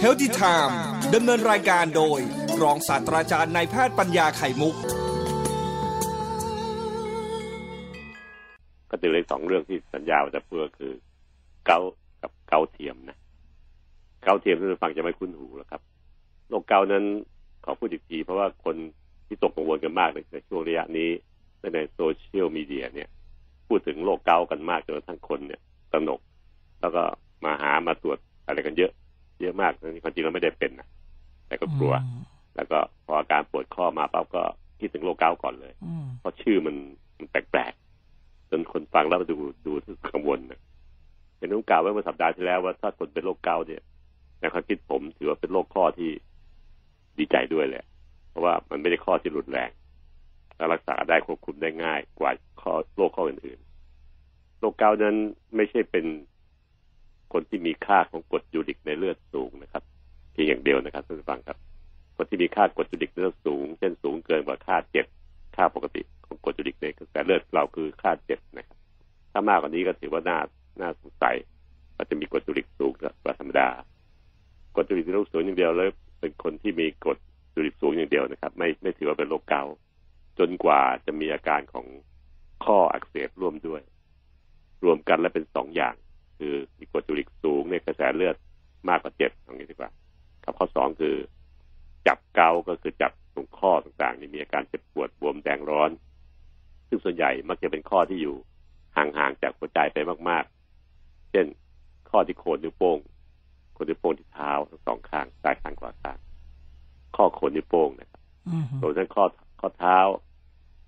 Healthy Time ดำเนินรายการโดย รองศาสตราจารย์นายแพทย์ปัญญาไข่มุก ก็จะเลยสองเรื่องที่สัญญาว่าจะพูดคือ เกาต์กับเกาต์เทียมนะ เกาต์เทียมท่านฟังจะไม่คุ้นหูแล้วครับโรคเกาต์นั้นขอพูดอีกทีเพราะว่าคนที่วิตกกังวลกันมากในช่วงระยะนี้ในโซเชียลมีเดียเนี่ย พูดถึงโรคเกาต์กันมากจนกระทั่งคนเนี่ยตระหนก แล้วก็มาหามาตรวจอะไรกันเยอะ เยอะมากนี่ความจริงเราไม่ได้เป็นนะแต่ก็กลัว แล้วก็พออาการปวดข้อมาปั๊บก็คิดถึงโรคเกาก่อนเลยเพราะชื่อมันมันแปลกๆจนคนฟังแล้วดูดูกังวลนะเห็นนุ่งกล่าวไว้เมื่อสัปดาห์ที่แล้วว่าถ้าคนเป็นโรคเกาเนี่ยในความคิดผมถือว่าเป็นโรคข้อที่ดีใจด้วยแหละ เพราะว่ามันไม่ได้ข้อที่รุนแรงและรักษาได้ควบคุมได้ง่ายกว่าข้อโรคข้ออื่นๆโรคเกานั้นไม่ใช่เป็น คนที่มีค่าของกรดยูริกในเลือดสูงนะครับเพียงอย่างเดียวนะครับท่านผู้ฟังครับ คนที่มีค่ากรดยูริกในเลือดสูง เช่นสูงเกินกว่าค่าเจ็ดค่าปกติของกรดยูริกในกระแสเลือดเราคือค่าเจ็ดนะครับ ถ้ามากกว่านี้ก็ถือว่าน่าน่าสงสัยว่าจะมีกรดยูริกสูงกว่าธรรมดากรดยูริกในโรคสูงอย่างเดียวแล้วเป็นคนที่มีกรดยูริกสูงอย่างเดียวนะครับ ไม่ไม่ถือว่าเป็นโรคเกาจนกว่าจะมีอาการของข้ออักเสบร่วมด้วย รวมกันแล้วเป็นสองอย่าง คือมีกรดยูริกสูงในกระแสเลือดมากกว่าเจ็ดตรงนี้ดีกว่าครับข้อสองคือ จับเกาก็คือจับตรงข้อต่างๆนี่มีอาการเจ็บปวดบวมแดงร้อน ซึ่งส่วนใหญ่มักจะเป็นข้อที่อยู่ห่างๆจากหัวใจไปมากๆ เช่นข้อที่โคนนิ้วโป้งโคนนิ้วโป้งที่เท้าทั้งสองข้างซ้ายข้างขวาข้างข้อโคนนิ้วโป้งนะครับส่วนทั้งข้อข้อเท้า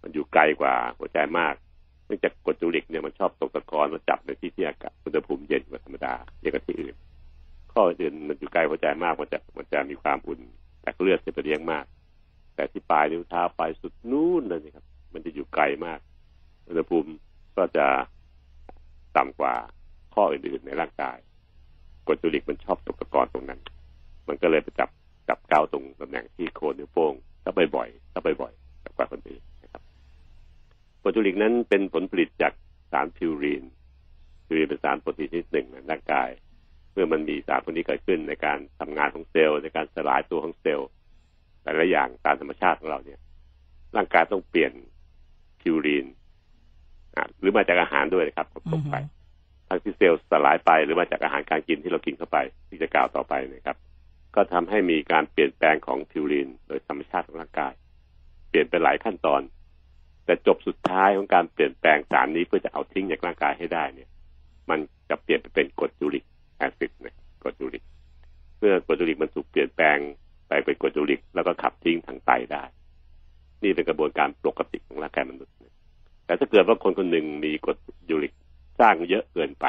มันอยู่ไกลกว่าหัวใจมากเนื่องจากกรดจูริกเนี่ยมันชอบตกตะกอนมาจับในที่ที่อากาศอุณหภูมิเย็นกว่าธรรมดาเยอะกว่าที่อื่น ข้ออื่นมันอยู่ไกลหัวใจมากมันจะมันจะมีความอุ่นแต่เลือดจะไปเลี้ยงมาก แต่ที่ปลายนิ้วเท้าปลายสุดนู่นเลยนะครับ มันจะอยู่ไกลมากอุณหภูมิก็จะต่ำกว่าข้ออื่นๆในร่างกายกรดยูริกมันชอบตกตะกอนตรงนั้น มันก็เลยไปจับจับเกาต์ตรงตำแหน่งที่โคนนิ้วโป้งถ้าบ่อยๆถ้าบ่อยๆกว่าคนอื่น นะครับกรดจูริกนั้นเป็นผลผลิตจากสารพิวรีนพิวรีนเป็นสารโปรตีนชนิดหนึ่งในร่างกาย เมื่อมันมีสารพวกนี้เกิดขึ้นในการทำงานของเซลล์ในการสลายตัวของเซลล์แต่ละอย่างตามธรรมชาติของเราเนี่ย ร่างกายต้องเปลี่ยนพิวรีนหรือมาจากอาหารด้วยนะครับตกไปทั้งที่เซลล์สลายไปหรือมาจากอาหารการกินที่เรากินเข้าไป ที่จะกล่าวต่อไปนะครับ ก็ทำให้มีการเปลี่ยนแปลงของพิวรีนโดยธรรมชาติของร่างกาย เปลี่ยนไปหลายขั้นตอน แต่จบสุดท้ายของการเปลี่ยนแปลงสารนี้เพื่อจะเอาทิ้งจากร่างกายให้ได้เนี่ย มันจะเปลี่ยนไปเป็นกรด uric acid นะกรดยูริกเมื่อกรดยูริกมันถูกเปลี่ยนแปลงไปเป็นกรดยูริก แล้วก็ขับทิ้งทางไตได้ นี่เป็นกระบวนการปกติของร่างกายมนุษย์แต่ถ้าเกิดว่าคนคนหนึ่งมีกรดยูริกสร้างเยอะเกินไป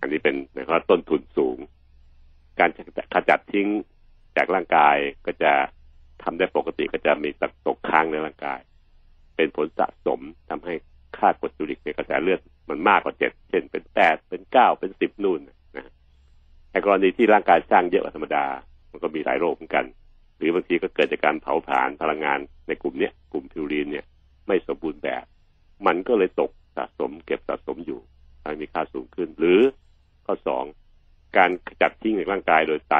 อันนี้เป็นนะครับต้นทุนสูง การขจัดทิ้งจากร่างกายก็จะทำได้ปกติก็จะมีตกตกค้างในร่างกาย เป็นผลสะสมทำให้ค่ากรดยูริกในกระแสเลือดมันมากกว่าเจ็ดเช่นเป็นแปดเป็นเก้าเป็นสิบนู่นนะในกรณีที่ร่างกายสร้างเยอะกว่าธรรมดา มันก็มีหลายโรคเหมือนกัน หรือบางทีก็เกิดจากการเผาผลาญพลังงานในกลุ่มเนี้ยกลุ่มพิวรีนเนี่ย ไม่สมบูรณ์แบบ มันก็เลยตกสะสม เก็บสะสมอยู่ทำให้มีค่าสูงขึ้น หรือข้อสองการขจัดทิ้งในร่างกายโดยไต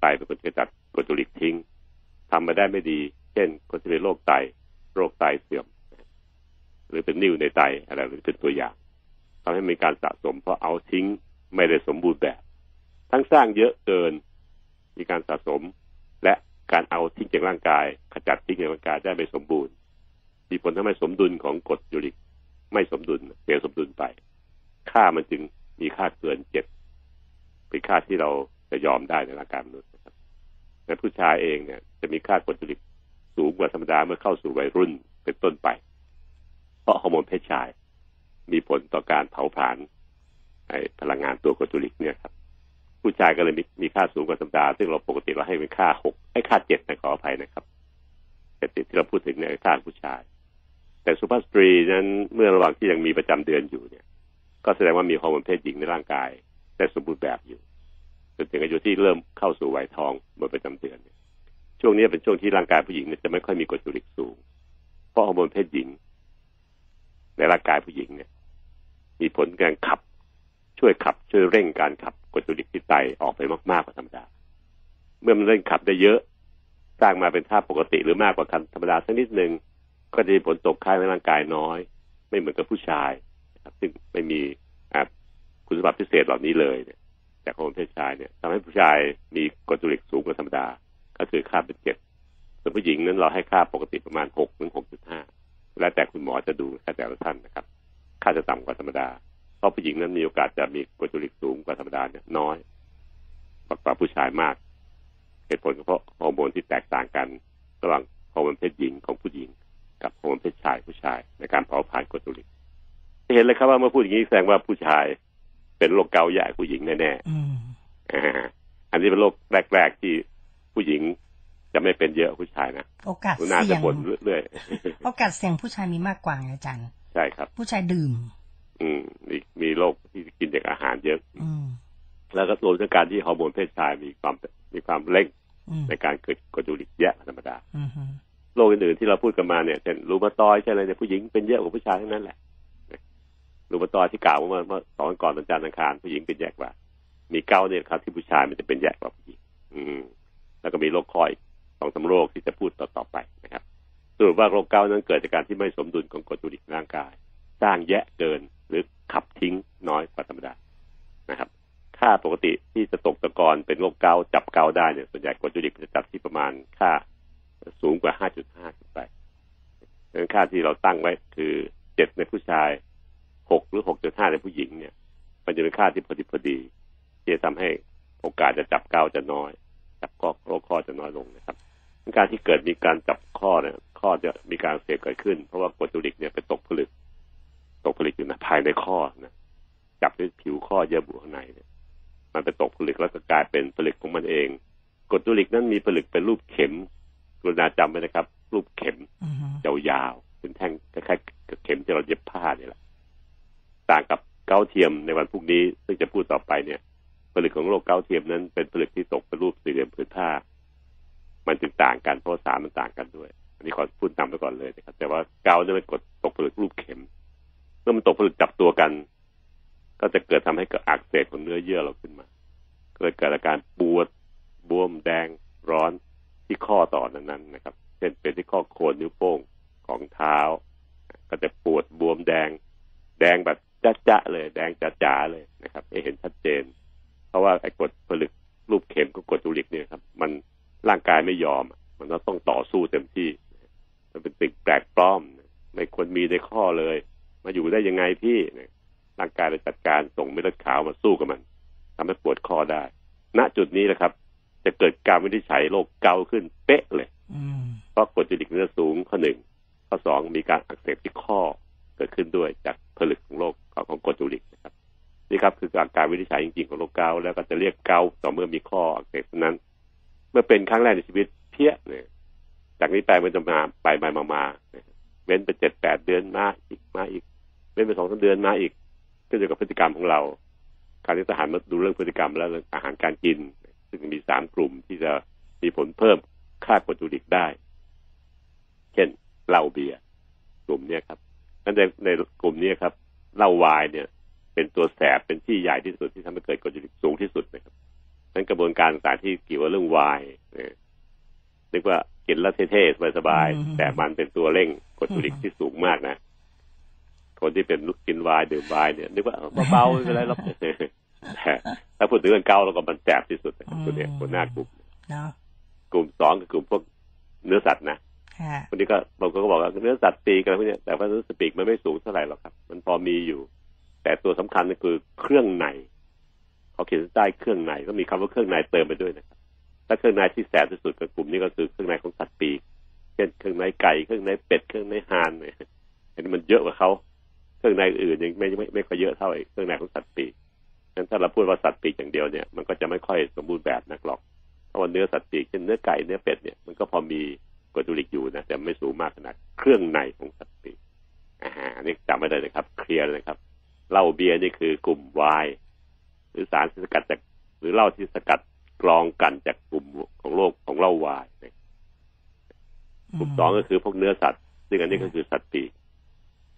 ไตเป็นคนขจัดกรดยูริกทิ้งทำมาได้ไม่ดี เช่นคนที่เป็นโรคไต โรคไตเสื่อม หรือเป็นนิ่วในไตอะไรหรือเป็นตัวอย่างทำให้มีการสะสมเพราะเอาทิ้งไม่ได้สมบูรณ์แบบ ทั้งสร้างเยอะเกิน มีการสะสม และการเอาทิ้งจากร่างกาย ขจัดทิ้งจากร่างกายได้ไม่สมบูรณ์มีผลทำให้สมดุลของกรดยูริก ไม่สมดุลเสียสมดุลไป ค่ามันจึงมีค่าเกินเจ็ดเป็นค่าที่เราจะยอมได้ในร่างกายมนุษย์นะครับในผู้ชายเองเนี่ยจะมีค่ากรดยูริก สูงกว่าธรรมดาเมื่อเข้าสู่วัยรุ่นเป็นต้นไป เพราะฮอร์โมนเพศชาย มีผลต่อการเผาผลาญพลังงานตัวกรดยูริกเนี่ยครับ ผู้ชายก็เลยมีมีค่าสูงกว่าธรรมดา ซึ่งเราปกติเราให้เป็นค่าหกให้ค่าเจ็ดนะขออภัยนะครับแต่ที่เราพูดถึงในค่าผู้ชาย แต่สุภาพสตรีนั้นเมื่อระหว่างที่ยังมีประจำเดือนอยู่เนี่ย ก็แสดงว่ามีฮอร์โมนเพศหญิงในร่างกาย แต่สมบูรณ์แบบอยู่จนถึงอายุที่เริ่มเข้าสู่วัยทองหมดประจำเดือนน ช่วงนี้เป็นช่วงที่ร่างกายผู้หญิงเนี่ยจะไม่ค่อยมีกรดยูริกสูง เพราะฮอร์โมนเพศหญิง ในร่างกายผู้หญิงเนี่ย มีผลการขับ ช่วยขับ ช่วยเร่งการขับกรดยูริกที่ไตออกไปมากๆกว่าธรรมดา เมื่อมันเร่งขับได้เยอะ สร้างมาเป็นท่าปกติหรือมากกว่าคันธรรมดาสักนิดหนึ่งก็จะมีผลตกค้างในร่างกายน้อย ไม่เหมือนกับผู้ชายครับซึ่งไม่มีคุณสมบัติพิเศษเหล่านี้เลยเนี่ยจากฮอร์โมนเพศชายเนี่ยทำให้ผู้ชายมีกรดยูริกสูงกว่าธรรมดา ก็คือค่าเป็นเจ็ดส่วนผู้หญิงนั้นเราให้ค่าปกติประมาณหกถึงหกจุดห้าแล้วแต่คุณหมอจะดูแค่แต่ละท่านนะครับ ค่าจะต่ำกว่าธรรมดา เพราะผู้หญิงนั้นมีโอกาสจะมีกรดยูริกสูงกว่าธรรมดาเนี่ยน้อยกว่าผู้ชายมาก เหตุผลเพราะฮอร์โมนที่แตกต่างกัน ระหว่างฮอร์โมนเพศหญิงของผู้หญิง กับฮอร์โมนเพศชายผู้ชาย ในการเผาผลาญกรดยูริกเห็นเลยครับว่าเมื่อพูดอย่างนี้แสดงว่าผู้ชายเป็นโรคเกาต์ใหญ่ผู้หญิงแน่ๆอันนี้เป็นโรคแรก ๆ ที่ ผู้หญิงจะไม่เป็นเยอะผู้ชายนะโอกาสเสี่ยงเรื่อยๆโอกาสเสี่ยงผู้ชายมีมากกว่าอาจารย์ใช่ครับ ผู้ชายดื่ม อืมมีมีโรคที่กินจากอาหารเยอะแล้วก็รวมถึงการที่ฮอร์โมนเพศชายมีความมีความเร่งในการเกิดกรดยูริกแย่ธรรมดาโรคอื่นๆที่เราพูดกันมาเนี่ยเช่นรูมาตอยใช่อะไรเนี่ยผู้หญิงเป็นเยอะกว่าผู้ชายทั้งนั้นแหละรูมาตอยที่กล่าวเมื่อเมื่อสองวันก่อนวันจันทร์อังคารผู้หญิงเป็นแย่กว่า มีเก้าเนี่ยครับที่ผู้ชายมันจะเป็นแย่กว่าผู้หญิง อืม แล้วก็มีโรคคอยสองสาโรคที่จะพูดต่อๆไปนะครับสรุปว่าโรคเกาต์นั้นเกิดจากการที่ไม่สมดุลของกรดยูริกในร่างกาย สร้างแยะเกินหรือขับทิ้งน้อยกว่าธรรมดานะครับ ค่าปกติที่จะตกตะกอนเป็นโรคเกาต์จับเกาต์ได้เนี่ยส่วนใหญ่กรดยูริกจะจับที่ประมาณค่าสูงกว่า 5.5ขึ้นไปดังนั้นค่าที่เราตั้งไว้คือเจ็ดในผู้ชายหกหรือหกจุดห้าในผู้หญิงเนี่ย มันจะเป็นค่าที่พอดีพอดีที่จะทำให้โอกาสจะจับเกาจะน้อย จับข้อโรคข้อจะน้อยลงนะครับ การที่เกิดมีการจับข้อเนี่ยข้อจะมีการเสียเกิดขึ้น เพราะว่ากรดยูริกเนี่ยไปตกผลึก ตกผลึกอยู่ในภายในข้อนะจับด้วยผิวข้อเยื่อบุข้างในเนี่ย มันไปตกผลึกแล้วก็กลายเป็นผลึกของมันเองกรดยูริกนั้นมีผลึกเป็นรูปเข็มกรุณาจำไว้นะครับ รูปเข็มยาวๆเป็นแท่งคล้ายๆกับเข็มที่เราเย็บผ้าเนี่ยแหละต่างกับเกาเทียมในวันพรุ่งนี้ ซึ่งจะพูดต่อไปเนี่ย ผลึกของโรคเก้าเทียมนั้นเป็นผลึกที่ตกเป็นรูปสี่เหลี่ยมผืนผ้า มันจึงต่างกันเพราะสารมันต่างกันด้วย อันนี้ขอพูดนำไปก่อนเลยนะครับ แต่ว่าเก้าเนี่ยมันกดตกผลึกรูปเข็มเมื่อมันตกผลึกจับตัวกัน ก็จะเกิดทำให้เกิดอักเสบของเนื้อเยื่อเราขึ้นมาเกิดเกิดอาการปวดบวมแดงร้อนที่ข้อต่อนั้นนะครับ เช่นเป็นที่ข้อโคนนิ้วโป้งของเท้า ก็จะปวดบวมแดง แดงแบบจ้าๆเลย แดงจ๋าๆเลยนะครับให้เห็นชัดเจน เพราะว่าไอ้กดผลึกรูปเข็มก็กดจูริกเนี่ยครับ มันร่างกายไม่ยอม มันต้องต่อสู้เต็มที่ มันเป็นสิ่งแปลกปลอม ไม่ควรมีในข้อเลย มาอยู่ได้ยังไงพี่ร่างกายเลยจัดการส่งเม็ดเลือดขาวมาสู้กับมันทำให้ปวดข้อได้ ณจุดนี้แหละครับ จะเกิดการวินิจฉัยโรคเกาขึ้นเป๊ะเลยเพราะกดจูริกเนื้อสูงข้อหนึ่งข้อสองมีการอักเสบที่ข้อเกิดขึ้นด้วยจากผลึกของโรคของกรดจูริกนะครับ นี่ครับคือกาการวินิจฉัยจริงๆของโรคเกาแล้วก็จะเรียกเกาต่อเมื่อมีข้ออักเสบนั้น เมื่อเป็นครั้งแรกในชีวิตเพี้ยเนี่ยจากนี้ไปมันจะมาไปมามามาเว้นไปเจ็ดแปดเดือนมาอีกมาอีกเว้นไปสองสาเดือนมาอีกก็อยู่กับพฤติกรรมของเรา การที่ทหารมาดูเรื่องพฤติกรรมแล้วองอาหารการกิน ซึ่งมีสามกลุ่มที่จะมีผลเพิ่มค่ากรดจูริกได้ เช่นเหล้าเบียร์กลุ่มนี้ครับนั้นในในกลุ่มนี้ครับเหล้าวายเนี่ย เป็นตัวแสบเป็นที่ใหญ่ที่สุดที่ทำให้เกิดกรดยูริกสูงที่สุดนะครับนั้นกระบวนการต่างที่เกี่ยวกับเรื่องวายเนี่ยนึกว่ากินแล้วเท่ๆสบายๆแต่มันเป็นตัวเร่งกรดยูริกที่สูงมากนะคนที่เป็นกินวายดื่มวายเนี่ยนึกว่าเบาๆไม่เป็นไรหรอกแต่ถ้าพูดถึงเรื่องเกาเราก็มันแสบที่สุดนะครับตัวเนี้ยคนหน้ากลุ่มกลุ่มสองคือกลุ่มพวกเนื้อสัตว์นะวันนี้ก็บางคนก็บอกว่าเนื้อสัตว์ปีกอะไรพวกนี้แต่ว่าเนื้อสปีกมันไม่สูงเท่าไหร่หรอกครับ มันพอมีอยู่ แต่ตัวสำคัญก็คือเครื่องในเขาเขียนใต้เครื่องในก็มีคำว่าเครื่องในเติมไปด้วยนะครับถ้าเครื่องในที่แสบที่สุดกับกลุ่มนี้ก็คือเครื่องในของสัตว์ปีกเช่นเครื่องในไก่เครื่องในเป็ดเครื่องในห่านเนี่ยเห็นมันเยอะกว่าเขาเครื่องในอื่นยังไม่ไม่ไม่ค่อยเยอะเท่าไอ้เครื่องในของสัตว์ปีกงั้นถ้าเราพูดว่าสัตว์ปีกอย่างเดียวเนี่ยมันก็จะไม่ค่อยสมบูรณ์แบบนักหรอกเพราะว่าเนื้อสัตว์ปีกเช่นเนื้อไก่เนื้อเป็ดเนี่ยมันก็พอมีกรดูริกอยู่นะแต่ไม่สูงมากขนาดเครื่องในของสัตว์ปีกอ่าอันนี้จำไม่ได้เลยครับเคลียร์เลยครับ เหล้าเบียร์นี่คือกลุ่มวายหรือสารสกัดจากหรือเหล้าที่สกัดกรองกันจากกลุ่มของโลกของเหล้าวายกลุ่มสองก็คือพวกเนื้อสัตว์ซึ่งอันนี้ก็คือสัตว์ปีก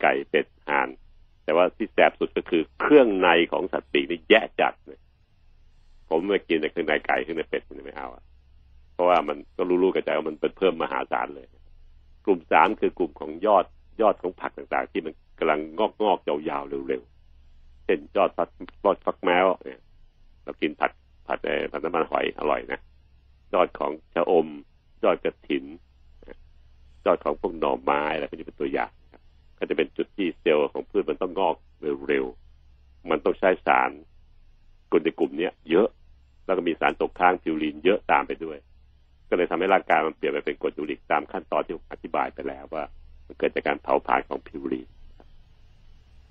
ไก่เป็ดห่าน แต่ว่าที่แสบสุดก็คือเครื่องในของสัตว์ปีกนี่แย่จัดเลยผมไม่กินแต่เครื่องในไก่เครื่องในเป็ดนี่ไม่เอาเพราะว่ามันก็รู้ๆกันใจว่ามันเป็นเพิ่มมหาศาลเลย กลุ่มสามคือกลุ่มของยอดยอดของผักต่างๆ ที่มันกำลังงอกงอกๆยาวๆเร็วๆ เช่นยอดฟักยอดฟักแมวเนี่ยเรากินผัดผัดเอผัดน้ำมันหอยอร่อยนะยอดของชะอม ยอดกระถินยอดของพวกหน่อไม้อะไรก็จะเป็นตัวอย่างครับก็จะเป็นจุดที่เซลล์ของพืชมันต้องงอกเร็วๆมันต้องใช้สารกลุ่มในกลุ่มเนี้ยเยอะแล้วก็มีสารตกค้างพิวรีนเยอะตามไปด้วย ก็เลยทำให้ร่างกายมันเปลี่ยนไปเป็นกรดยูริกตามขั้นตอนที่ผมอธิบายไปแล้วว่า มันเกิดจากการเผาผลาญของพิวรีน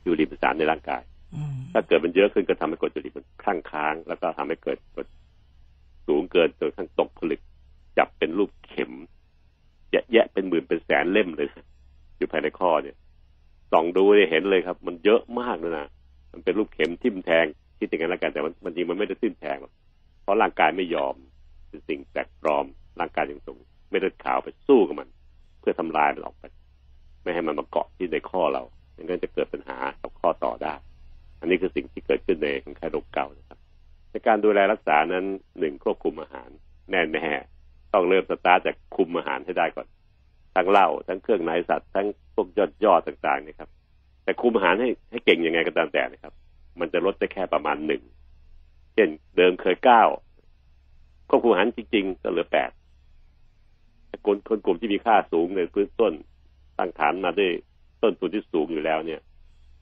พิวรีนเป็นสารในร่างกาย ถ้าเกิดมันเยอะขึ้นก็ทำให้กรดยูริกมันคั่งค้าง แล้วก็ทำให้เกิดกรดสูงเกินจนกระทั่งตกผลึก จับเป็นรูปเข็มเยอะแยะเป็นหมื่นเป็นแสนเล่มเลยอยู่ภายในข้อเนี่ยส่องดูเนี่ยเห็นเลยครับ มันเยอะมากเลยนะมันเป็นรูปเข็มทิ่มแทงคิดอย่างนั้นแล้วกันแต่มันจริงมันไม่ได้ทิ่มแทงหรอกเพราะร่างกายไม่ยอมเป็นสิ่งแปลกปลอม ร่างกายยังส่งไม่เลือดขาวไปสู้กับมัน เพื่อทำลายมันออกไป ไม่ให้มันมาเกาะที่ในข้อเราอย่างนั้นจะเกิดปัญหากับข้อต่อได้ อันนี้คือสิ่งที่เกิดขึ้นในคนไข้โรคเกาต์นะครับ ในการดูแลรักษานั้นหนึ่งควบคุมอาหาร แน่แน่ต้องเริ่มสตาร์ทจากคุมอาหารให้ได้ก่อน ทั้งเหล้าทั้งเครื่องในสัตว์ทั้งพวกยอดยอดต่างๆนี่ยครับ แต่คุมอาหารให้ให้เก่งยังไงก็ตามแต่นะครับ มันจะลดได้แค่ประมาณหนึ่งเช่นเดิมเคยเก้าควบคุมอาหารจริง ๆ ก็เหลือแปดคนคนกลุ่มที่มีค่าสูงในพื้นต้นตั้งฐานมาด้วยต้นทุนที่สูงอยู่แล้วเนี่ย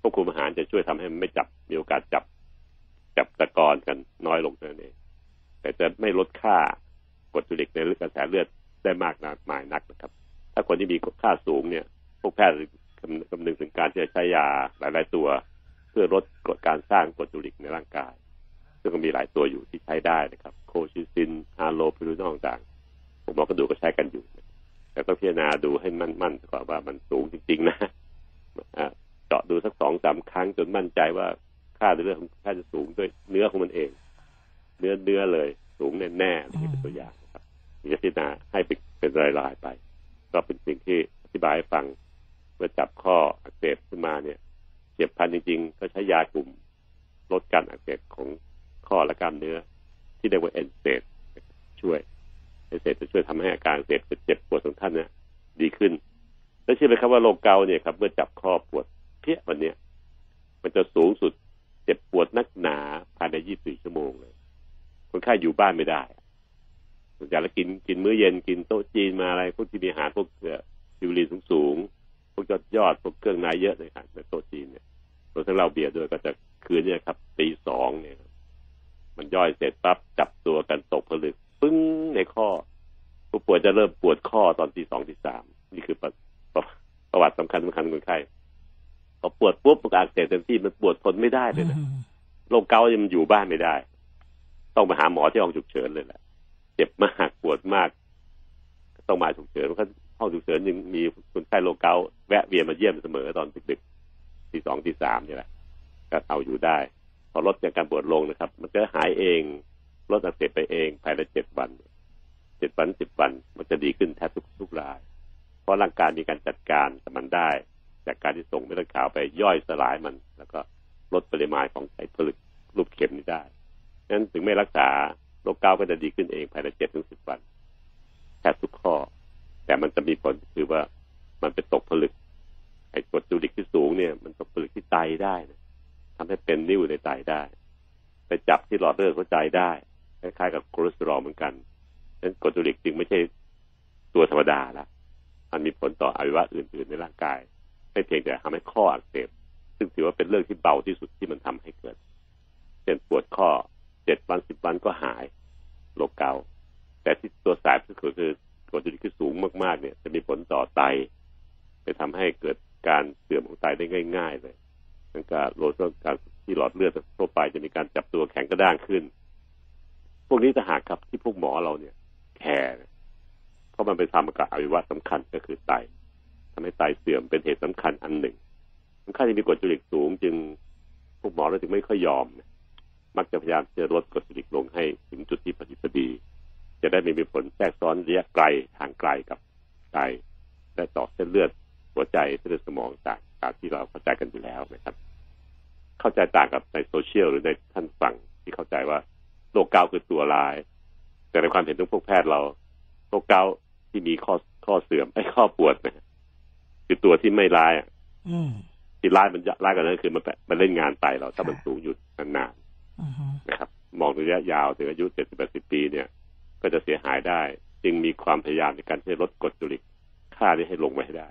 ควบคุมอาหารจะช่วยทำให้มันไม่จับมีโอกาสจับจับตะกอนกันน้อยลงนั้นเองแต่จะไม่ลดค่ากรดยูริกในกระแสเลือดได้มากนักมายนักนะครับ ถ้าคนที่มีค่าสูงเนี่ย พวกแพทย์คำคำนึงถึงการที่จะใช้ยาหลาย ๆ ตัว เพื่อลดกดการสร้างกรดยูริกในร่างกาย ซึ่งก็มีหลายตัวอยู่ที่ใช้ได้นะครับ โคชิซินฮาโลพิรูนอลต่างๆผมหมอกระดูกก็ใช้กันอยู่ แต่ต้องพิจารณาดูให้มั่นๆก่อนว่ามันสูงจริง ๆ นะอ่า เจาะดูสักสองสามครั้งจนมั่นใจว่าค่าเรื่องของค่าจะสูงด้วยเนื้อของมันเอง เนื้อเนื้อเลย สูงแน่ๆนี่เป็นตัวอย่างนะครับถึงจะพิจารณาให้เป็นรายๆไป ก็เป็นสิ่งที่อธิบายให้ฟังเมื่อจับข้ออักเสบขึ้นมาเนี่ยเจ็บพันจริง ๆ ก็ใช้ยากลุ่มลดการอักเสบของข้อและกล้ามเนื้อ ที่เรียกว่าเอนเซตช่วยเอนเซตจะช่วยทำให้อาการเสบเจ็บปวดของท่านเนี่ยดีขึ้นแล้วเชื่อไหมครับว่าโรคเกาต์เนี่ยครับ เมื่อจับข้อปวด เพี้ยวันเนี้ย มันจะสูงสุดเจ็บปวดนักหนาภายใน24ชั่วโมงเลย คนไข้อยู่บ้านไม่ได้ส่วนใหญ่แล้วกินกินมื้อเย็นกินโต๊ะจีนมาอะไรพวกที่มีอาหารพวกเอ่อฟิวรีนสูงๆพวกยอดยอดพวกเครื่องในเยอะเลยครับในโต๊ะจีนเนี่ยรวมทั้งเหล้าเบียร์ด้วยก็จะคืนเนี่ยครับตีสองเนี่ยมันย่อยเสร็จปั๊บจับตัวกันตกผลึกปึ้งในข้อผู้ป่วยจะเริ่มปวดข้อตอนที่สองที่สามนี่คือประประประวัติสำคัญสำคัญคนไข้ พอปวดปุ๊บมันก็อักเสบเต็มที่มันปวดทนไม่ได้เลยนะโรคเกาต์เนี่ยมันอยู่บ้านไม่ได้ ต้องไปหาหมอที่ห้องฉุกเฉินเลยแหละเจ็บมากปวดมาก ต้องมาฉุกเฉินเพราะห้องฉุกเฉินยังมีคนไข้โรคเกาต์แวะเวียนมาเยี่ยมเสมอตอนดึกๆที่สองที่สามนี่แหละก็เอาอยู่ได้ พอลดจากการปวดลงนะครับ มันก็หายเองลดอักเสบไปเองภายในเจ็ดวันเจ็ดวันสิบวัน มันจะดีขึ้นแทบทุกทุกราย เพราะร่างกายมีการจัดการกับมันได้ จากการที่ส่งเม็ดเลือดขาวไปย่อยสลายมัน แล้วก็ลดปริมาณของไขผลึกรูปเข็มนี้ได้นั้นถึงไม่รักษาโรคเกาต์ก็จะดีขึ้นเองภายในเจ็ดถึงสิบวันแทบทุกข้อ แต่มันจะมีผลคือว่ามันเป็นตกผลึก ไอ้กรดยูริกที่สูงเนี่ย มันตกผลึกที่ไตได้นะทำให้เป็นนิ่วในไตได้ ไปจับที่หลอดเลือดหัวใจได้คล้ายๆกับคอเลสเตอรอลเหมือนกันนั้นกรดยูริกจึงไม่ใช่ตัวธรรมดาละมันมีผลต่ออวัยวะอื่น ๆ ในร่างกาย ไม่เพียงแต่ทำให้ข้ออักเสบซึ่งถือว่าเป็นเรื่องที่เบาที่สุดที่มันทำให้เกิดเช่นปวดข้อเจ็ดวันสิบวันก็หายโรคเกาแต่ที่ตัวสายที่สุดคือกรดยูริกที่สูงมากๆเนี่ย จะมีผลต่อไตไปทำให้เกิดการเสื่อมของไตได้ง่าย ๆ เลยนั่นก็โรคการที่หลอดเลือดทั่วไปจะมีการจับตัวแข็งกระด้างขึ้น พวกนี้จะหากครับที่พวกหมอเราเนี่ยแคร์เพราะมันไปทำกับอวัยวะสำคัญก็คือไต ทำให้ไตเสื่อมเป็นเหตุสำคัญอันหนึ่งคนไข้ที่มีกรดยูริกสูง จึงพวกหมอเราจึงไม่ค่อยยอม มักจะพยายามจะลดกรดยูริกลงให้ถึงจุดที่พอดีพอดี จะได้ไม่มีผลแทรกซ้อนระยะไกลทางไกลกับไตและต่อเส้นเลือดหัวใจเส้นเลือดสมองต่างตามที่เราเข้าใจกันอยู่แล้วนะครับ เข้าใจต่างกับในโซเชียลหรือในท่านฟังที่เข้าใจว่าโรคเกาต์คือตัวร้าย แต่ในความเห็นของพวกแพทย์เราโรคเกาต์ที่มีข้อข้อเสื่อมไอ้ข้อปวดนะ คือตัวที่ไม่ร้ายอะอืมที่ร้ายมันร้ายกว่านั้นคือมันมันเล่นงานไตเราถ้ามันค่ะสูงอยู่นานอือฮึๆนะครับ มองระยะยาวถึงอายุเจ็ดสิบแปดสิบปีเนี่ย ก็จะเสียหายได้ จึงมีความพยายามในการที่จะลดกรดจุลิกค่านี้ให้ลงมาให้ได้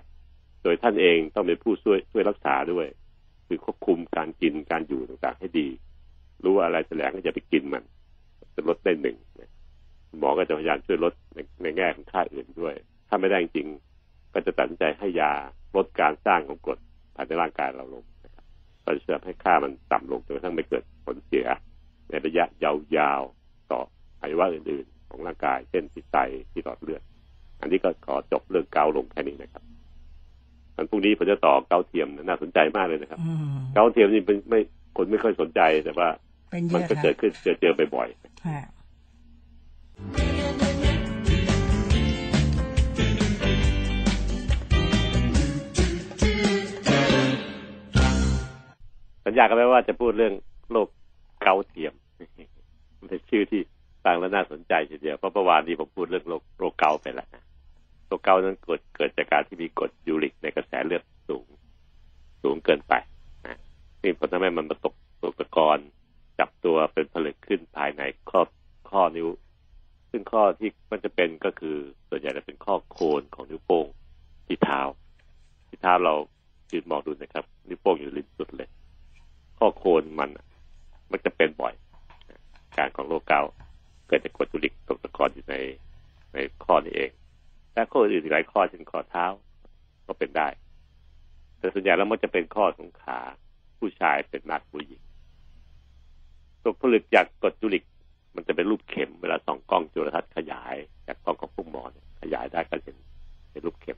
โดยท่านเองต้องเป็นผู้ช่วยช่วยรักษาด้วย คือควบคุมการกินการอยู่ต่างๆ ให้ดี รู้ว่าอะไรแสลงก็จะไปกินมันจะลดได้หนึ่งนะหมอก็จะพยายามช่วยลดในในแง่ของค่าอื่นด้วย ถ้าไม่ได้จริงๆ ก็จะตัดสินใจให้ยาลดการสร้างของกรดภายในร่างกายเราลงนะครับก็จะช่วยให้ค่ามันต่ำลงจนกระทั่งไม่เกิดผลเสีย ในระยะยาวๆต่ออวัยวะอื่นๆ ของร่างกาย เช่นที่ไตที่หลอดเลือด อันนี้ก็ขอจบเรื่องเกาลงแค่นี้นะครับอันพรุ่งนี้ผมจะต่อเกาเทียมนะน่าสนใจมากเลยนะครับ เกาเทียมนี่เป็นไม่คนไม่ค่อยสนใจแต่ว่า มันก็เกิดขึ้นเจอเจอบ่อยๆ สัญญากันไว้ว่าจะพูดเรื่องโรคเกาเทียมเป็นชื่อที่ฟังแล้วน่าสนใจทีเดียวเพราะเมื่อวานนี้ผมพูดเรื่องโรคโรคเกาไปแล้วนะโรคเกาต์นั้นเกิดเกิดจากการที่มีกรดยูริกในกระแสเลือดสูง สูงเกินไปนะนี่ผลทำให้มันมาตกตกตะกอนจับตัวเป็นผลึกขึ้นภายในข้อข้อนิ้ว ซึ่งข้อที่มันจะเป็นก็คือส่วนใหญ่จะเป็นข้อโคนของนิ้วโป้งที่เท้าที่เท้าเรายืนมองดูนะครับนิ้วโป้งอยู่ริมสุดเลย ข้อโคนมันอะมันจะเป็นบ่อยนะการของโรคเกาต์เกิดจากกรดยูริกตกตะกอนอยู่ในในข้อนี้เองและข้ออื่นอีกหลายข้อเช่นข้อเท้าก็เป็นได้ แต่ส่วนใหญ่แล้วมันจะเป็นข้อของขาผู้ชายเป็นมากผู้หญิงตกผลึกจากกรดยูริกมันจะเป็นรูปเข็มเวลาส่องกล้องจุลทรรศน์ขยาย จากกล้องของพวกหมอเนี่ยขยายได้ก็เห็นเป็นรูปเข็ม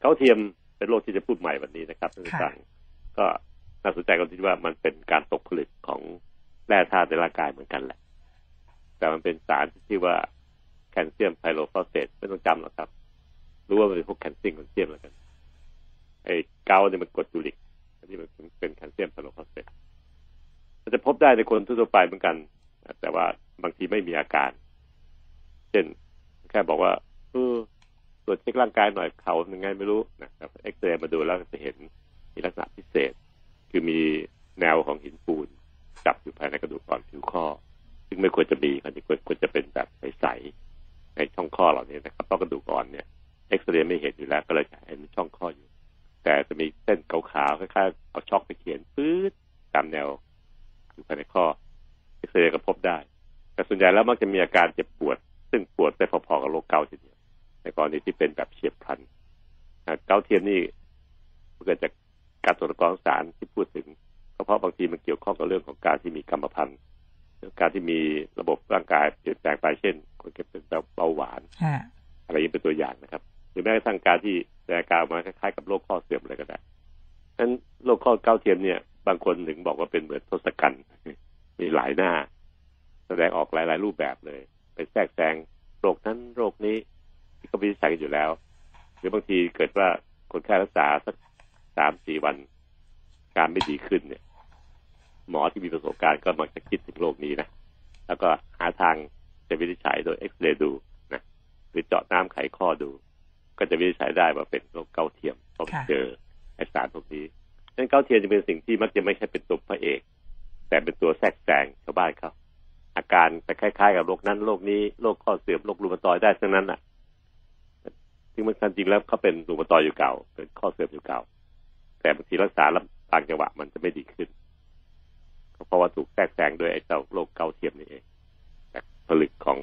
เกาต์เทียมเป็นโรคที่จะพูดใหม่วันนี้นะครับท่านผู้ฟังก็ น่าสนใจก็ที่ว่ามันเป็นการตกผลึกของแร่ธาตุในร่างกายเหมือนกันแหละ แต่มันเป็นสารที่ชื่อว่าแคลเซียมไพโรฟอสเฟตไม่ต้องจำหรอกครับ รู้ว่ามันเป็นพวกแคลเซียมแคลเซียมแล้วกัน ไอ้เกาต์เนี่ยมันกรดยูริกอันนี้มันเป็นแคลเซียมไพโรฟอสเฟตมันจะพบได้ในคนทั่วไปเหมือนกัน แต่ว่าบางทีไม่มีอาการ เช่น แค่บอกว่าเออตรวจเช็คร่างกายหน่อยเขายังไงไม่รู้นะครับเอ็กซเรย์มาดูแล้วจะเห็นมีลักษณะพิเศษ คือมีแนวของหินปูนจับอยู่ภายในกระดูกอ่อนผิวข้อ ซึ่งไม่ควรจะมีควรจะควรจะเป็นแบบใสๆในช่องข้อเหล่านี้นะครับเพราะกระดูกอ่อนเนี่ยเอ็กซเรย์ไม่เห็นอยู่แล้วก็เลยจะเห็นช่องข้ออยู่ แต่จะมีเส้นขาวๆคล้ายๆเอาช็อกไปเขียนปื๊ดตามแนวอยู่ภายในข้อเอ็กซเรย์ก็พบได้ แต่ส่วนใหญ่แล้วมักจะมีอาการเจ็บปวด ซึ่งปวดไปพอๆกับโรคเกาต์ทีเดียวในกรณีที่เป็นแบบเฉียบพลันอ่าเกาเทียมนี่เกิดจาก การตรวจกรองสารที่พูดถึงก็เพราะบางทีมันเกี่ยวข้องกับเรื่องของการที่มีกรรมพันธุ์หรือการที่มีระบบร่างกายเปลี่ยนแปลงไปเช่น คนที่เป็นเบาหวานฮะอะไรอย่างนี้เป็นตัวอย่างนะครับ หรือแม้กระทั่งการที่แสดงอาการออกมาคล้ายๆกับโรคข้อเสื่อมอะไรก็ได้ฉะนั้นโรคข้อเกาต์เทียมเนี่ย บางคนถึงบอกว่าเป็นเหมือนทศกัณฐ์มีหลายหน้า แสดงออกหลาย ๆ รูปแบบเลย ไปแทรกแซงโรคนั้นโรคนี้ที่เขาวินิจฉัยกันอยู่แล้ว หรือบางทีเกิดว่าคนแค่รักษาสัก สามสี่วันการไม่ดีขึ้นเนี่ย หมอที่มีประสบการณ์ก็มักจะคิดถึงโรคนี้นะ แล้วก็หาทางจะวินิจฉัยโดยเอ็กซเรย์ดูนะหรือเจาะน้ำไขข้อดู ก็จะวินิจฉัยได้ว่าเป็นโรคเกาเทียมเพราะเจอไอสารพวกนี้ฉะนั้นเกาเทียมจะเป็นสิ่งที่มักจะไม่ใช่เป็นตัวพระเอก แต่เป็นตัวแทรกแซงชาวบ้านเขาอาการจะคล้ายๆกับโรคนั้นโรคนี้โรคข้อเสื่อมโรครูมาตอยได้ทั้งนั้นอะซึ่งมันจริงแล้วเขาเป็นรูมาตอยอยู่เก่าเป็นข้อเสื่อมอยู่เก่า แต่บางทีรักษาแล้วบางจังหวะมันจะไม่ดีขึ้นก็เพราะว่าถูกแทรกแซงด้วยไอ้เจ้าโรคเกาต์เทียมนี่เองจากผลึกของ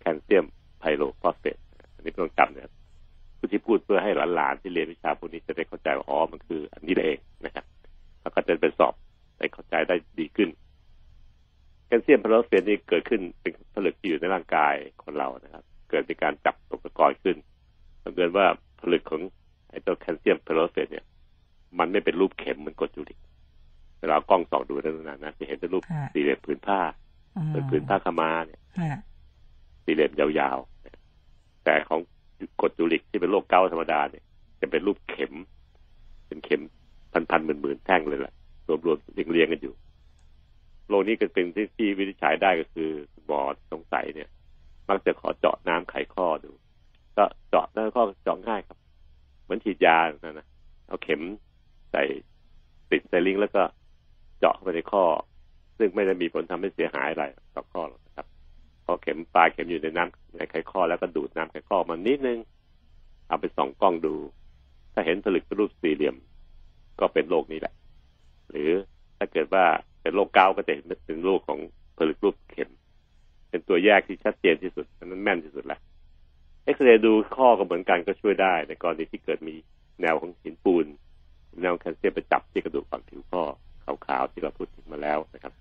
แคลเซียมไพโรฟอสเฟตอันนี้ต้องจำนะครับผู้ที่พูดเพื่อให้หลานๆที่เรียนวิชาพวกนี้จะได้เข้าใจว่าอ๋อมันคือ อันนี้เองนะครับแล้วก็จะเป็นสอบได้เข้าใจได้ดีขึ้นแคลเซียมพาราเฟตนี่เกิดขึ้นเป็นผลึกที่อยู่ในร่างกายคนเรานะครับ เกิดจากการจับตกตะกอนขึ้นบังเกิดว่า เป็นรูปเข็มเหมือนกรดยูริกเวลาเอากล้องส่องดูนั่นนะนะจะเห็นเป็นรูปฮะสี่เหลี่ยมผืนผ้าอืมเป็นผืนผ้าขาวมาเนี่ยฮะสี่เหลี่ยมยาวๆแต่ของกรดยูริกที่เป็นโรคเกาต์ธรรมดาเนี่ย จะเป็นรูปเข็ม เป็นเข็มพันๆหมื่นๆแท่งเลยแหละรวมรวมเรียงเรียงกันอยู่โรคนี้ก็เป็นที่ที่วินิจฉัยได้ก็คือหมอสงสัยเนี่ย มักจะขอเจาะน้ำไขข้อดู ก็เจาะน้ำข้อเจาะง่ายครับ เหมือนฉีดยานะนะเอาเข็ม ใส่ติดใส่ลิงก์แล้วก็เจาะไปในข้อ ซึ่งไม่ได้มีผลทำให้เสียหายอะไรต่อข้อหรอกนะครับพอเข็มปลายเข็มอยู่ในน้ำในไขข้อแล้วก็ดูดน้ำไขข้อมานิดนึง เอาไปส่องกล้องดู ถ้าเห็นผลึกเป็นรูปสี่เหลี่ยม ก็เป็นโรคนี้แหละ หรือถ้าเกิดว่าเป็นโรคเกาต์ก็จะเห็นเป็นโรคของผลึกรูปเข็ม เป็นตัวแยกที่ชัดเจนที่สุดนนั้นแม่นที่สุดแหละเอ็กซเรย์ดูข้อก็เหมือนกันก็ช่วยได้ ในกรณีที่เกิดมีแนวของหินปูน แนวแคลเซียมไปจับที่กระดูกฝั่งผิวข้อขาวๆที่เราพูดถึงมาแล้วนะครับ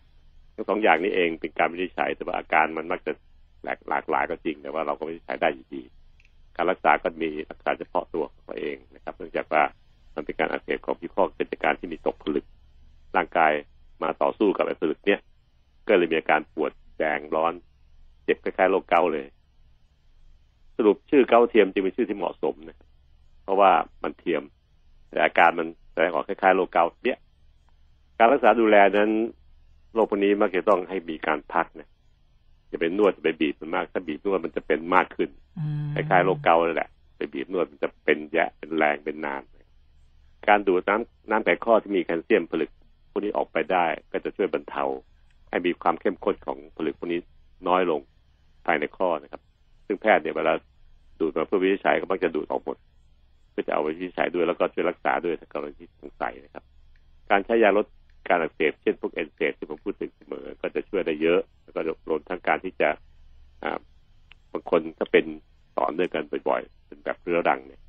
ทั้งสองอย่างนี้เองเป็นการวินิจฉัยแต่ว่าอาการมันมักจะหลากหลากหลายก็จริง แต่ว่าเราก็วินิจฉัยได้อยู่ดี การรักษาก็มีรักษาเฉพาะตัวของตัวเองนะครับ เนื่องจากว่ามันเป็นการอักเสบของผิวข้อเกิดจากการที่มีตกผลึก ร่างกายมาต่อสู้กับไอ้ผลึกเนี่ยก็เลยมีอาการปวดแดงร้อน เจ็บคล้ายๆโรคเกาต์เลย สรุปชื่อเกาเทียมจึงเป็นชื่อที่เหมาะสมนะเพราะว่ามันเทียม แต่อาการมันแสดงออกคล้ายๆโรคเกาต์เนี่ย การรักษาดูแลนั้นโรคพวกนี้มักจะต้องให้มีการพักนะจะเป็นนวดจะไปบีบมันมาก ถ้าบีบนวดมันจะเป็นมากขึ้นคล้ายๆโรคเกาต์เลยแหละไปบีบนวดมันจะเป็นแยะเป็นแรงเป็นนาน การดูดน้ำน้ำไขข้อที่มีแคลเซียมผลึกพวกนี้ออกไปได้ ก็จะช่วยบรรเทา ให้มีความเข้มข้นของผลึกพวกนี้น้อยลงภายในข้อนะครับ ซึ่งแพทย์เนี่ยเวลาดูดมาเพื่อวินิจฉัยก็มักจะดูดออกหมดเพื่อจะเอาไปวินิจฉัยด้วยแล้วก็ช่วยรักษาด้วยถ้ากรณีที่สงสัยนะครับ การใช้ยาลดการอักเสบเช่นพวกเอนเซดที่ผมพูดถึงเสมอ ก็จะช่วยได้เยอะ แล้วก็รวมทั้งการที่จะอ่าบางคนถ้าเป็นต่อเนื่องกันบ่อยๆ เป็นแบบเรื้อรังเนี่ย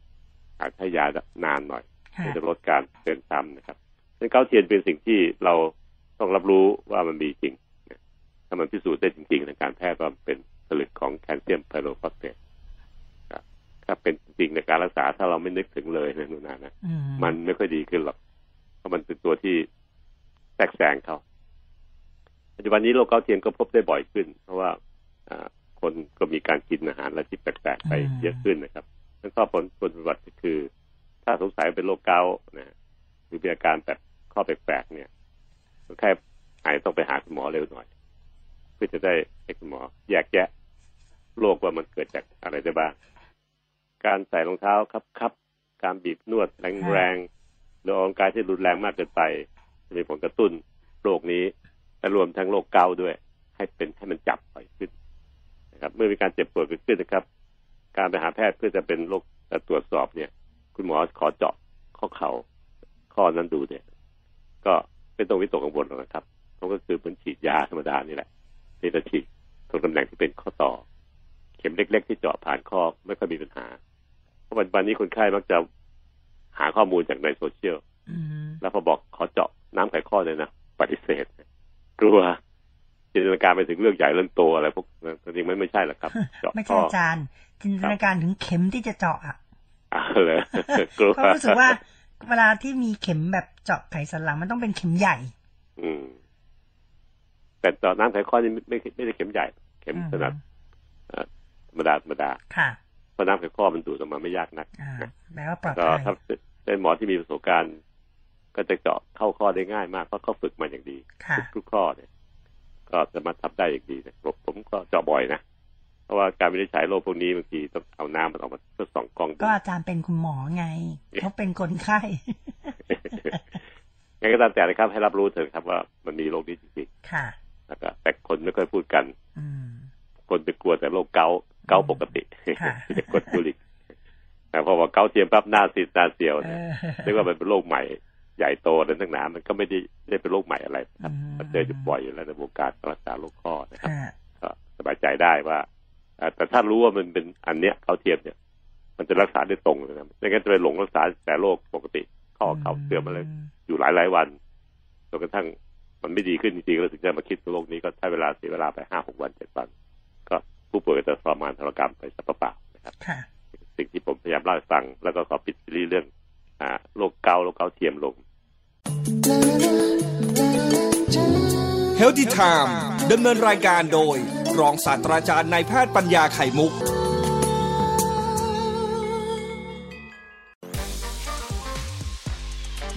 อาจใช้ยานานหน่อยค่ะเพื่อจะลดการเตือนซ้ำนะครับซึ่งเก้าเทียนเป็นสิ่งที่เราต้องรับรู้ว่ามันมีจริงนะถ้ามันพิสูจน์ได้จริงๆในการแพทย์ว่ามันเป็นผลึกของแคลเซียมไพโรฟอสเฟตครับ ถ้าเป็นจริงในการรักษาถ้าเราไม่นึกถึงเลยนะนุนานะอืมมันไม่ค่อยดีขึ้นหรอกเพราะมันเป็นตัวที่แทรกแซงเขาปัจจุบันนี้โรคเกาต์เทียมก็พบได้บ่อยขึ้น เพราะว่าอ่าคนก็มีการกินอาหารและที่แปลกๆไปเยอะขึ้นนะครับนั่นก็ผลผลปฏิบัติก็คือ ถ้าสงสัยเป็นโรคเกาต์นะหรือมีอาการแบบข้อแปลกๆเนี่ยคนไข้อาจจะต้องไปหาคุณหมอเร็วหน่อย เพื่อจะได้ให้คุณหมอแยกแยะโรคว่ามันเกิดจากอะไรได้บ้าง การใส่รองเท้าครับครับการบีบนวดแรงๆหรือออกกายที่รุนแรงมากเกินไป จะมีผลกระตุ้นโรคนี้และรวมทั้งโรคเกาด้วย ให้เป็นให้มันจับบ่อยขึ้นนะครับ เมื่อมีการเจ็บปวดเกิดขึ้นนะครับ การไปหาแพทย์เพื่อจะเป็นโรคตรวจสอบเนี่ย คุณหมอขอเจาะข้อเข่าข้อนั้นดูเนี่ย ก็เป็นตรงวิตกกังวลหรอกนะครับมันก็คือเหมือนฉีดยาธรรมดานี่แหละที่จะฉีดตรงตำแหน่งที่เป็นข้อต่อ เข็มเล็ก ๆ ที่เจาะผ่านข้อไม่ค่อยมีปัญหา เพราะปัจจุบันนี้คนไข้มักจะหาข้อมูลจากในโซเชียลอืมแล้วพอบอกขอเจาะน้ำไขข้อเลยนะปฏิเสธ กลัวจินตนาการไปถึงเรื่องใหญ่เรื่องโตอะไรพวกนั้นจริงๆมันไม่ใช่หรอกครับ เจาะไม่ข้ใช่ออาจารย์ จินตนาการถึงเข็มที่จะเจาะอะอ่าเลยกลัวเพราะรู้สึกว่าเวลาที่มีเข็มแบบเจาะไขสันหลังมันต้องเป็นเข็มใหญ่ อืมแต่เจาะน้ำไขข้อนี่ไม่ไม่ไม่ได้เข็มใหญ่ เข็มอืมขนาดเอ่อ ธรรมดาธรรมดาค่ะเพราะน้ำไขข้อมันดูดออกมาไม่ยากนักอ่านะแปลว่าปลอดก็ภัยถ้าเป็นหมอที่มีประสบการณ์ ก็จะเจาะเข้าข้อได้ง่ายมากเพราะเขาฝึกมาอย่างดีค่ะทุกทุกข้อเนี่ยก็สามารถทำได้อย่างดีนะผมผมก็เจาะบ่อยนะเพราะว่าการวินิจฉัยโรคพวกนี้บางทีต้องเอาน้ำมันออกมาทดส่องกล้องดูก็อาจารย์เป็นคุณหมอไงเขาเป็นคนไข้งั้นก็ตามแต่นะครับ ให้รับรู้เถอะครับว่ามันมีโรคนี้จริงค่ะๆนะครับแต่คนไม่ค่อยพูดกันอืมคนไปกลัวแต่โรคเกาต์ เกาต์ปกติค่ะจะกดบุหรี่แต่พอว่าเกาต์เทียมปั๊บหน้าซีดหน้าเสียวเอเนี่ยอเรียกว่ามันเป็นโรคใหม่ใหญ่โตนั่นทั้งหนามันก็ไม่ได้ไม่ได้เป็นโรคใหม่อะไรครับอืมมันเจออยู่บ่อยอยู่แล้วในวงการรักษาโรคข้อนะครับค่ะก็สบายใจได้ว่าเอ่อแต่ถ้ารู้ว่ามันเป็นอันเนี้ยเขาเทียมเนี่ย มันจะรักษาได้ตรงเลยนะไม่งั้นจะไปหลงรักษาแต่โรคปกติข้อเข่าเสื่อมอะไรอยู่หลายหลายๆวันจนกระทั่งมันไม่ดีขึ้นจริงๆแล้วถึงจะมาคิดโรคนี้ก็ใช้เวลาเสียเวลาไปห้าหกวันเจ็ดวันก็ ผู้ป่วยก็จะทรมานทรกรรมไปสัปเปล่าๆนะครับค่ะสิ่งที่ผมพยายามเล่าให้ฟัง แล้วก็ขอปิดซีรีส์เรื่องอ่าโรคเกาต์โรคเกาต์เทียมลงเฮล t ี t ไทม์ดำเนินรายการโดย รองศาสตราจารย์นายแพทย์ปัญญาไข่มุกว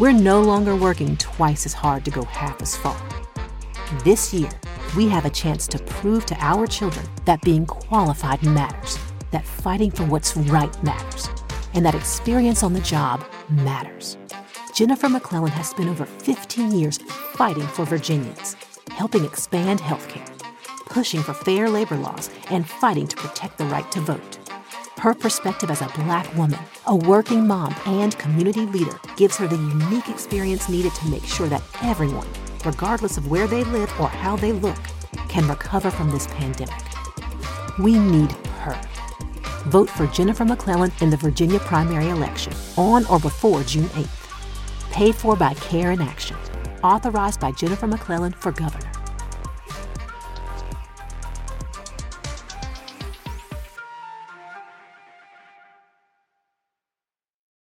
we're no longer working twice as hard to go half as far. This year, we have a chance to prove to our children that being qualified matters, that fighting for what's right matters, and that experience on the job matters. Jennifer McClellan has spent over 15 years fighting for Virginians, helping expand healthcare, pushing for fair labor laws, and fighting to protect the right to vote. Her perspective as a black woman, a working mom, and community leader gives her the unique experience needed to make sure that everyone, regardless of where they live or how they look, can recover from this pandemic. We need her. Vote for Jennifer McClellan in the Virginia primary election on or before June 8th. Paid for by Care in Action. Authorized by Jennifer McClellan for governor.